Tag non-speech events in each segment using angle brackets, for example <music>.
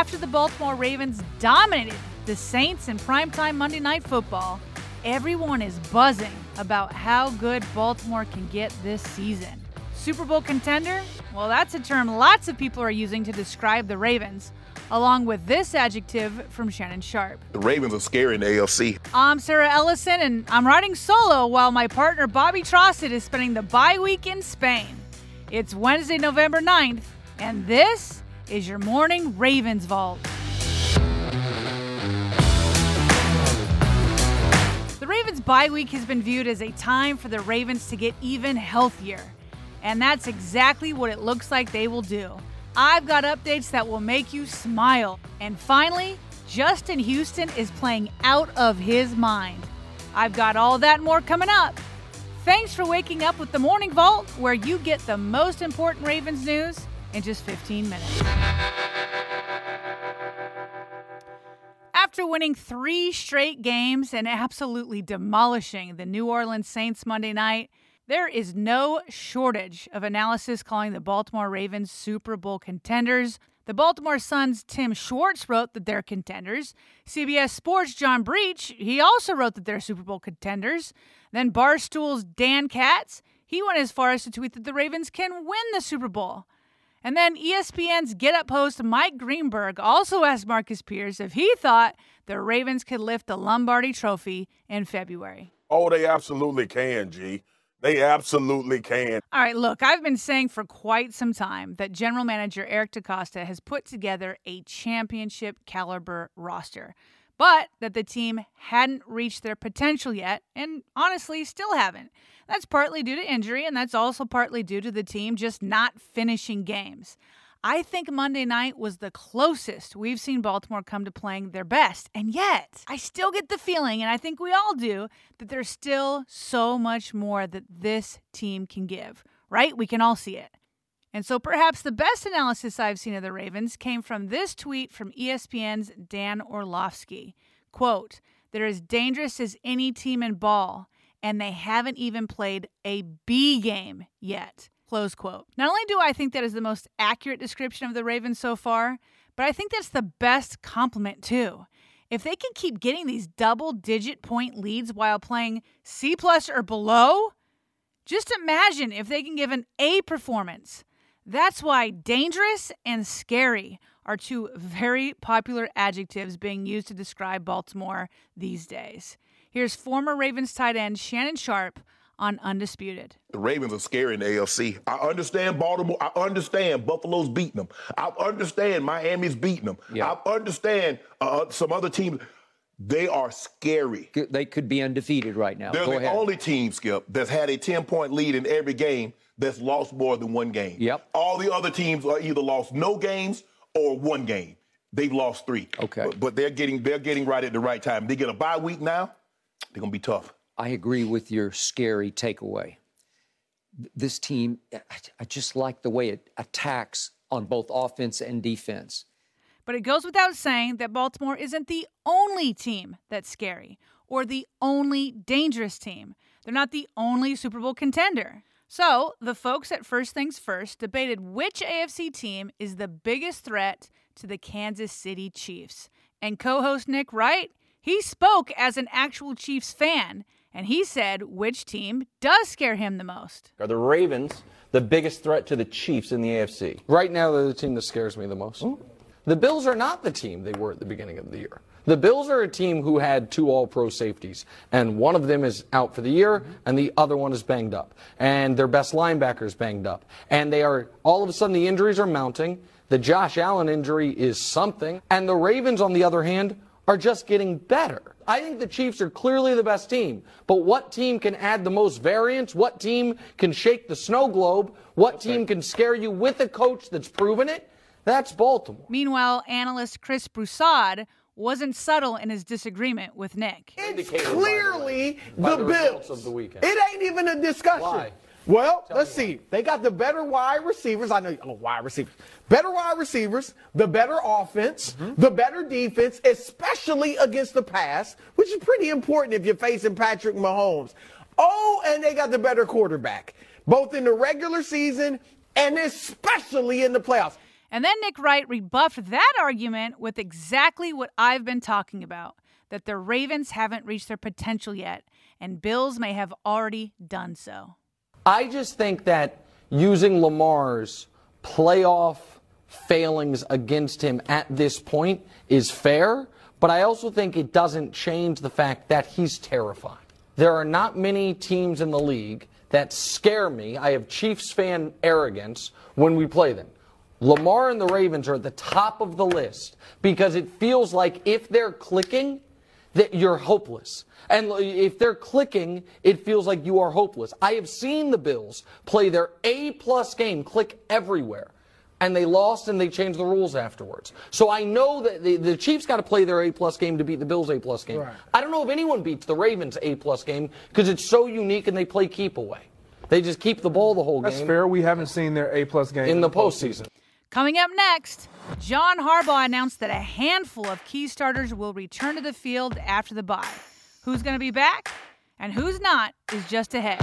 After the Baltimore Ravens dominated the Saints in primetime Monday Night Football, everyone is buzzing about how good Baltimore can get this season. Super Bowl contender? Well, that's a term lots of people are using to describe the Ravens, along with this adjective from Shannon Sharpe. The Ravens are scary in the AFC. I'm Sarah Ellison, and I'm riding solo while my partner Bobby Trossett is spending the bye week in Spain. It's Wednesday, November 9th, and this is your morning Ravens Vault. The Ravens bye week has been viewed as a time for the Ravens to get even healthier. And that's exactly what it looks like they will do. I've got updates that will make you smile. And finally, Justin Houston is playing out of his mind. I've got all that more coming up. Thanks for waking up with the Morning Vault, where you get the most important Ravens news in just 15 minutes. After winning three straight games and absolutely demolishing the New Orleans Saints Monday night, there is no shortage of analysis calling the Baltimore Ravens Super Bowl contenders. The Baltimore Sun's Tim Schwartz wrote that they're contenders. CBS Sports' John Breech, he also wrote that they're Super Bowl contenders. Then Barstool's Dan Katz, he went as far as to tweet that the Ravens can win the Super Bowl. And then ESPN's Get Up host Mike Greenberg also asked Marcus Spears if he thought the Ravens could lift the Lombardi Trophy in February. Oh, they absolutely can, G. They absolutely can. All right, look, I've been saying for quite some time that general manager Eric DeCosta has put together a championship caliber roster, but that the team hadn't reached their potential yet, and honestly, still haven't. That's partly due to injury, and that's also partly due to the team just not finishing games. I think Monday night was the closest we've seen Baltimore come to playing their best. And yet, I still get the feeling, and I think we all do, that there's still so much more that this team can give, right? We can all see it. And so perhaps the best analysis I've seen of the Ravens came from this tweet from ESPN's Dan Orlovsky. Quote, They're as dangerous as any team in ball and they haven't even played a B game yet. Close quote. Not only do I think that is the most accurate description of the Ravens so far, but I think that's the best compliment too. If they can keep getting these double digit point leads while playing C plus or below, just imagine if they can give an A performance. That's why dangerous and scary are two very popular adjectives being used to describe Baltimore these days. Here's former Ravens tight end Shannon Sharpe on Undisputed. The Ravens are scary in the AFC. I understand Baltimore. I understand Buffalo's beating them. I understand Miami's beating them. Yep. I understand uh, some other teams. They are scary. They could be undefeated right now. They're Go the ahead. only team, Skip, that's had a 10 point lead in every game that's lost more than one game. Yep. All the other teams are either lost no games or one game. They've lost three. Okay. But, but they're getting they're getting right at the right time. They get a bye week now they're going to be tough. I agree with your scary takeaway. This team, I just like the way it attacks on both offense and defense. But it goes without saying that Baltimore isn't the only team that's scary or the only dangerous team. They're not the only Super Bowl contender. So, the folks at First Things First debated which AFC team is the biggest threat to the Kansas City Chiefs. And co host Nick Wright he spoke as an actual Chiefs fan, And he said which team does scare him the most. Are the Ravens the biggest threat to the Chiefs in the AFC? Right now, they're the team that scares me the most. Ooh. The Bills are not the team they were at the beginning of the year. The Bills are a team who had two all pro safeties, and one of them is out for the year, and the other one is banged up. And their best linebacker is banged up. And they are, all of a sudden, the injuries are mounting. The Josh Allen injury is something. And the Ravens, on the other hand, are just getting better. I think the Chiefs are clearly the best team. But what team can add the most variance? What team can shake the snow globe? What okay. team can scare you with a coach that's proven it? That's Baltimore. Meanwhile, analyst Chris Broussard wasn't subtle in his disagreement with Nick. It's clearly the, the Bills. Of the weekend. It ain't even a discussion. Why? Well, Tell let's see. Why. They got the better wide receivers. I know oh, wide receivers. Better wide receivers, the better offense, mm-hmm. the better defense, especially against the pass, which is pretty important if you're facing Patrick Mahomes. Oh, and they got the better quarterback, both in the regular season and especially in the playoffs. And then Nick Wright rebuffed that argument with exactly what I've been talking about that the Ravens haven't reached their potential yet, and Bills may have already done so. I just think that using Lamar's playoff failings against him at this point is fair, but I also think it doesn't change the fact that he's terrifying. There are not many teams in the league that scare me. I have Chiefs fan arrogance when we play them. Lamar and the Ravens are at the top of the list because it feels like if they're clicking, that you're hopeless. And if they're clicking, it feels like you are hopeless. I have seen the Bills play their A plus game, click everywhere. And they lost and they changed the rules afterwards. So I know that the, the Chiefs got to play their A plus game to beat the Bills A plus game. Right. I don't know if anyone beats the Ravens A plus game because it's so unique and they play keep away. They just keep the ball the whole That's game. That's fair. We haven't seen their A plus game in, in the postseason. postseason. Coming up next, John Harbaugh announced that a handful of key starters will return to the field after the bye. Who's going to be back and who's not is just ahead.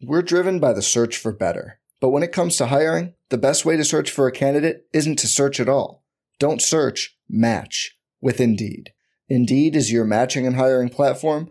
We're driven by the search for better. But when it comes to hiring, the best way to search for a candidate isn't to search at all. Don't search, match with Indeed. Indeed is your matching and hiring platform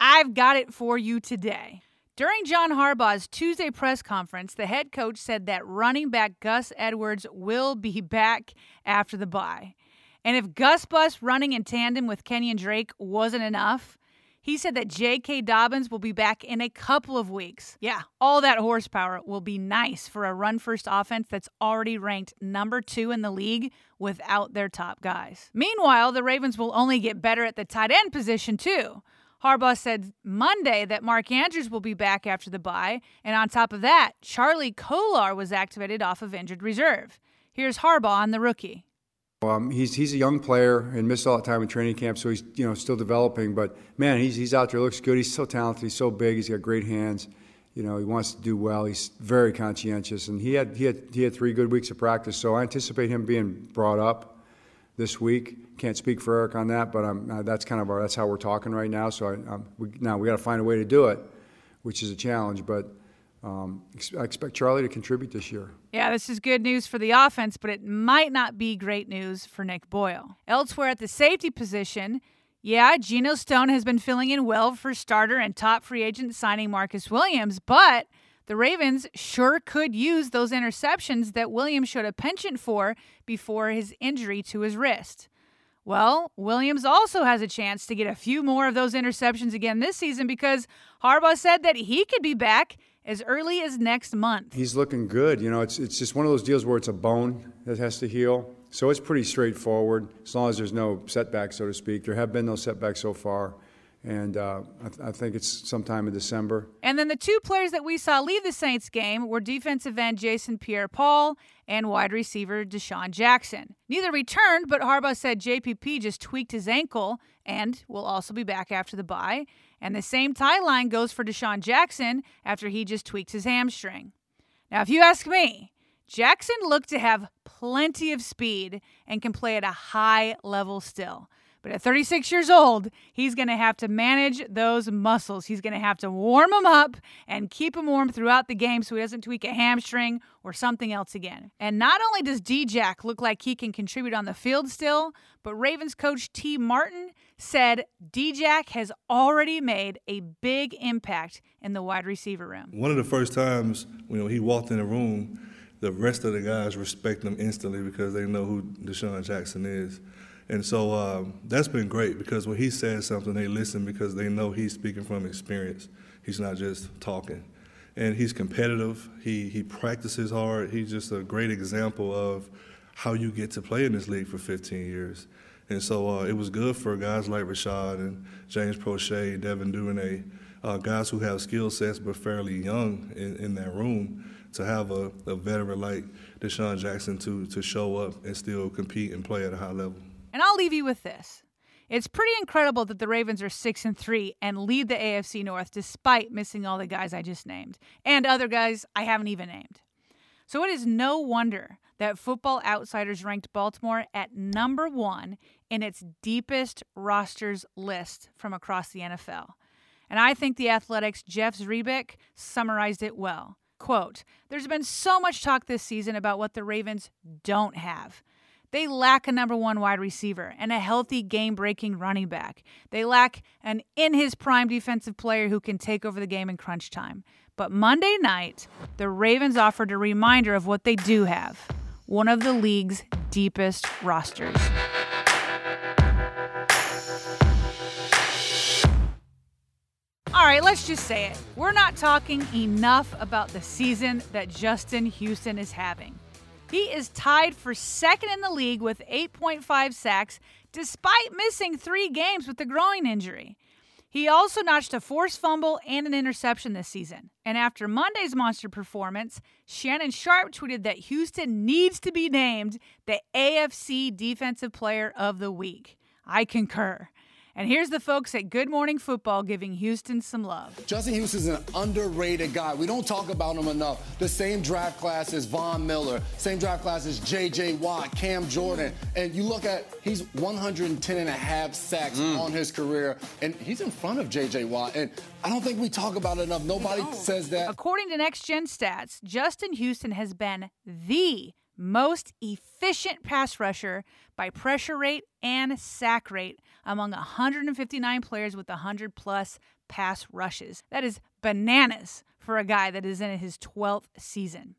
I've got it for you today. During John Harbaugh's Tuesday press conference, the head coach said that running back Gus Edwards will be back after the bye. And if Gus Bus running in tandem with Kenyan Drake wasn't enough, he said that J.K. Dobbins will be back in a couple of weeks. Yeah, all that horsepower will be nice for a run first offense that's already ranked number two in the league without their top guys. Meanwhile, the Ravens will only get better at the tight end position, too. Harbaugh said Monday that Mark Andrews will be back after the bye, and on top of that, Charlie Kolar was activated off of injured reserve. Here's Harbaugh on the rookie. Um, he's he's a young player and missed all that time in training camp, so he's you know still developing. But man, he's he's out there, looks good. He's so talented. He's so big. He's got great hands. You know, he wants to do well. He's very conscientious, and he had he had he had three good weeks of practice. So I anticipate him being brought up this week. Can't speak for Eric on that, but uh, that's kind of our that's how we're talking right now. So I, we, now we got to find a way to do it, which is a challenge. But um, I expect Charlie to contribute this year. Yeah, this is good news for the offense, but it might not be great news for Nick Boyle. Elsewhere at the safety position, yeah, Geno Stone has been filling in well for starter and top free agent signing Marcus Williams, but the Ravens sure could use those interceptions that Williams showed a penchant for before his injury to his wrist. Well, Williams also has a chance to get a few more of those interceptions again this season because Harbaugh said that he could be back as early as next month. He's looking good. You know, it's, it's just one of those deals where it's a bone that has to heal. So it's pretty straightforward as long as there's no setbacks, so to speak. There have been no setbacks so far. And uh, I, th- I, think it's sometime in December. And then the two players that we saw leave the Saints game were defensive end Jason Pierre Paul and wide receiver DeSean Jackson. Neither returned, but Harbaugh said JPP just tweaked his ankle and will also be back after the bye. And the same tie line goes for DeSean Jackson after he just tweaked his hamstring. Now, if you ask me, Jackson looked to have plenty of speed and can play at a high level still. But at 36 years old, he's going to have to manage those muscles. He's going to have to warm them up and keep them warm throughout the game so he doesn't tweak a hamstring or something else again. And not only does D-Jack look like he can contribute on the field still, but Ravens coach Tee Martin said D-Jack has already made a big impact in the wide receiver room. One of the first times you know he walked in the room, the rest of the guys respect him instantly because they know who DeSean Jackson is. And so um, that's been great because when he says something, they listen because they know he's speaking from experience. He's not just talking. And he's competitive. He, he practices hard. He's just a great example of how you get to play in this league for 15 years. And so uh, it was good for guys like Rashod and James Proche, Devin Duvernay, uh, guys who have skill sets but fairly young in, in that room, to have a, a veteran like DeSean Jackson to, to show up and still compete and play at a high level. And I'll leave you with this. It's pretty incredible that the Ravens are 6 and 3 and lead the AFC North despite missing all the guys I just named and other guys I haven't even named. So it is no wonder that Football Outsiders ranked Baltimore at number 1 in its deepest rosters list from across the NFL. And I think the Athletic's Jeff Zrebiec summarized it well. Quote, There's been so much talk this season about what the Ravens don't have. They lack a number one wide receiver and a healthy game breaking running back. They lack an in his prime defensive player who can take over the game in crunch time. But Monday night, the Ravens offered a reminder of what they do have one of the league's deepest rosters. All right, let's just say it. We're not talking enough about the season that Justin Houston is having. He is tied for second in the league with 8.5 sacks, despite missing three games with the groin injury. He also notched a forced fumble and an interception this season. And after Monday's monster performance, Shannon Sharpe tweeted that Houston needs to be named the AFC Defensive Player of the Week. I concur. And here's the folks at Good Morning Football giving Houston some love. Justin Houston's an underrated guy. We don't talk about him enough. The same draft class as Von Miller, same draft class as J.J. Watt, Cam Jordan. And you look at, he's 110 and a half sacks mm. on his career, and he's in front of J.J. Watt. And I don't think we talk about it enough. Nobody says that. According to Next Gen Stats, Justin Houston has been the most efficient pass rusher by pressure rate and sack rate among 159 players with 100 plus pass rushes. That is bananas for a guy that is in his 12th season.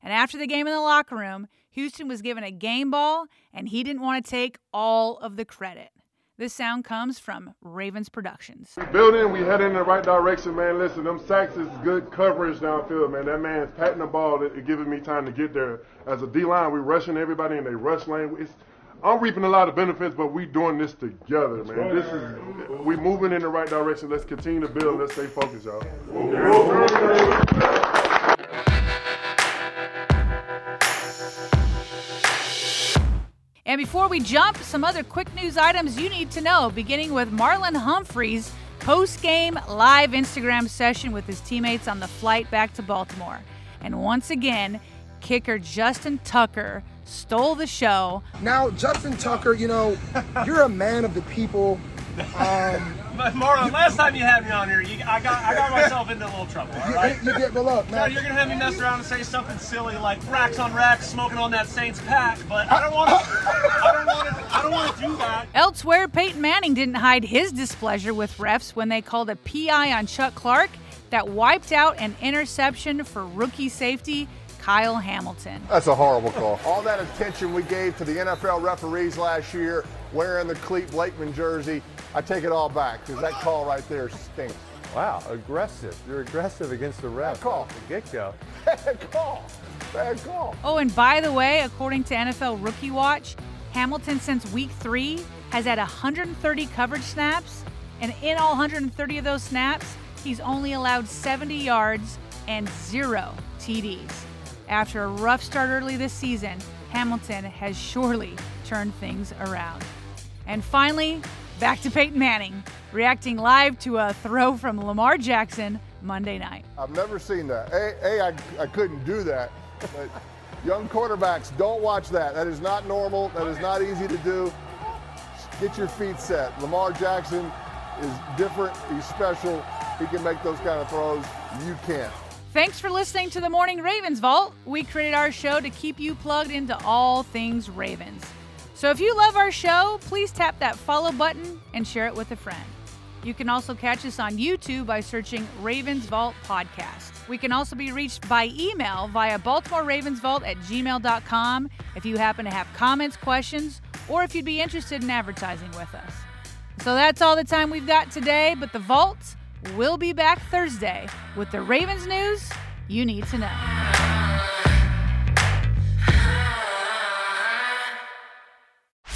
And after the game in the locker room, Houston was given a game ball and he didn't want to take all of the credit. This sound comes from Ravens Productions. We building, we heading in the right direction, man. Listen, them sacks is good coverage downfield, man. That man's patting the ball, it, it giving me time to get there. As a D line, we rushing everybody in the rush lane. It's, I'm reaping a lot of benefits, but we doing this together, man. This is we moving in the right direction. Let's continue to build. Let's stay focused, y'all. And before we jump, some other quick news items you need to know, beginning with Marlon Humphrey's post game live Instagram session with his teammates on the flight back to Baltimore. And once again, kicker Justin Tucker stole the show. Now, Justin Tucker, you know, <laughs> you're a man of the people. Um, Marlon, last time you had me on here, you, I got I got myself into a little trouble. All right? You, you get, but look, man. you're gonna have me mess around and say something silly like racks on racks, smoking on that Saints pack, but I don't want to. I don't want to. I don't want to do that. Elsewhere, Peyton Manning didn't hide his displeasure with refs when they called a PI on Chuck Clark that wiped out an interception for rookie safety Kyle Hamilton. That's a horrible call. All that attention we gave to the NFL referees last year wearing the Clete Blakeman jersey, I take it all back because that call right there stinks. Wow, aggressive. You're aggressive against the ref. Bad call. The get-go. Bad call. Bad call. Oh, and by the way, according to NFL Rookie Watch, Hamilton since week three has had 130 coverage snaps, and in all 130 of those snaps, he's only allowed 70 yards and zero TDs. After a rough start early this season, Hamilton has surely turned things around. And finally, back to Peyton Manning, reacting live to a throw from Lamar Jackson Monday night. I've never seen that. A, a I, I couldn't do that. But young quarterbacks, don't watch that. That is not normal. That is not easy to do. Get your feet set. Lamar Jackson is different. He's special. He can make those kind of throws. You can't. Thanks for listening to the Morning Ravens Vault. We created our show to keep you plugged into all things Ravens. So if you love our show, please tap that follow button and share it with a friend. You can also catch us on YouTube by searching Ravens Vault Podcast. We can also be reached by email via Baltimore at gmail.com if you happen to have comments, questions, or if you'd be interested in advertising with us. So that's all the time we've got today, but the Vault will be back Thursday with the Ravens news you need to know.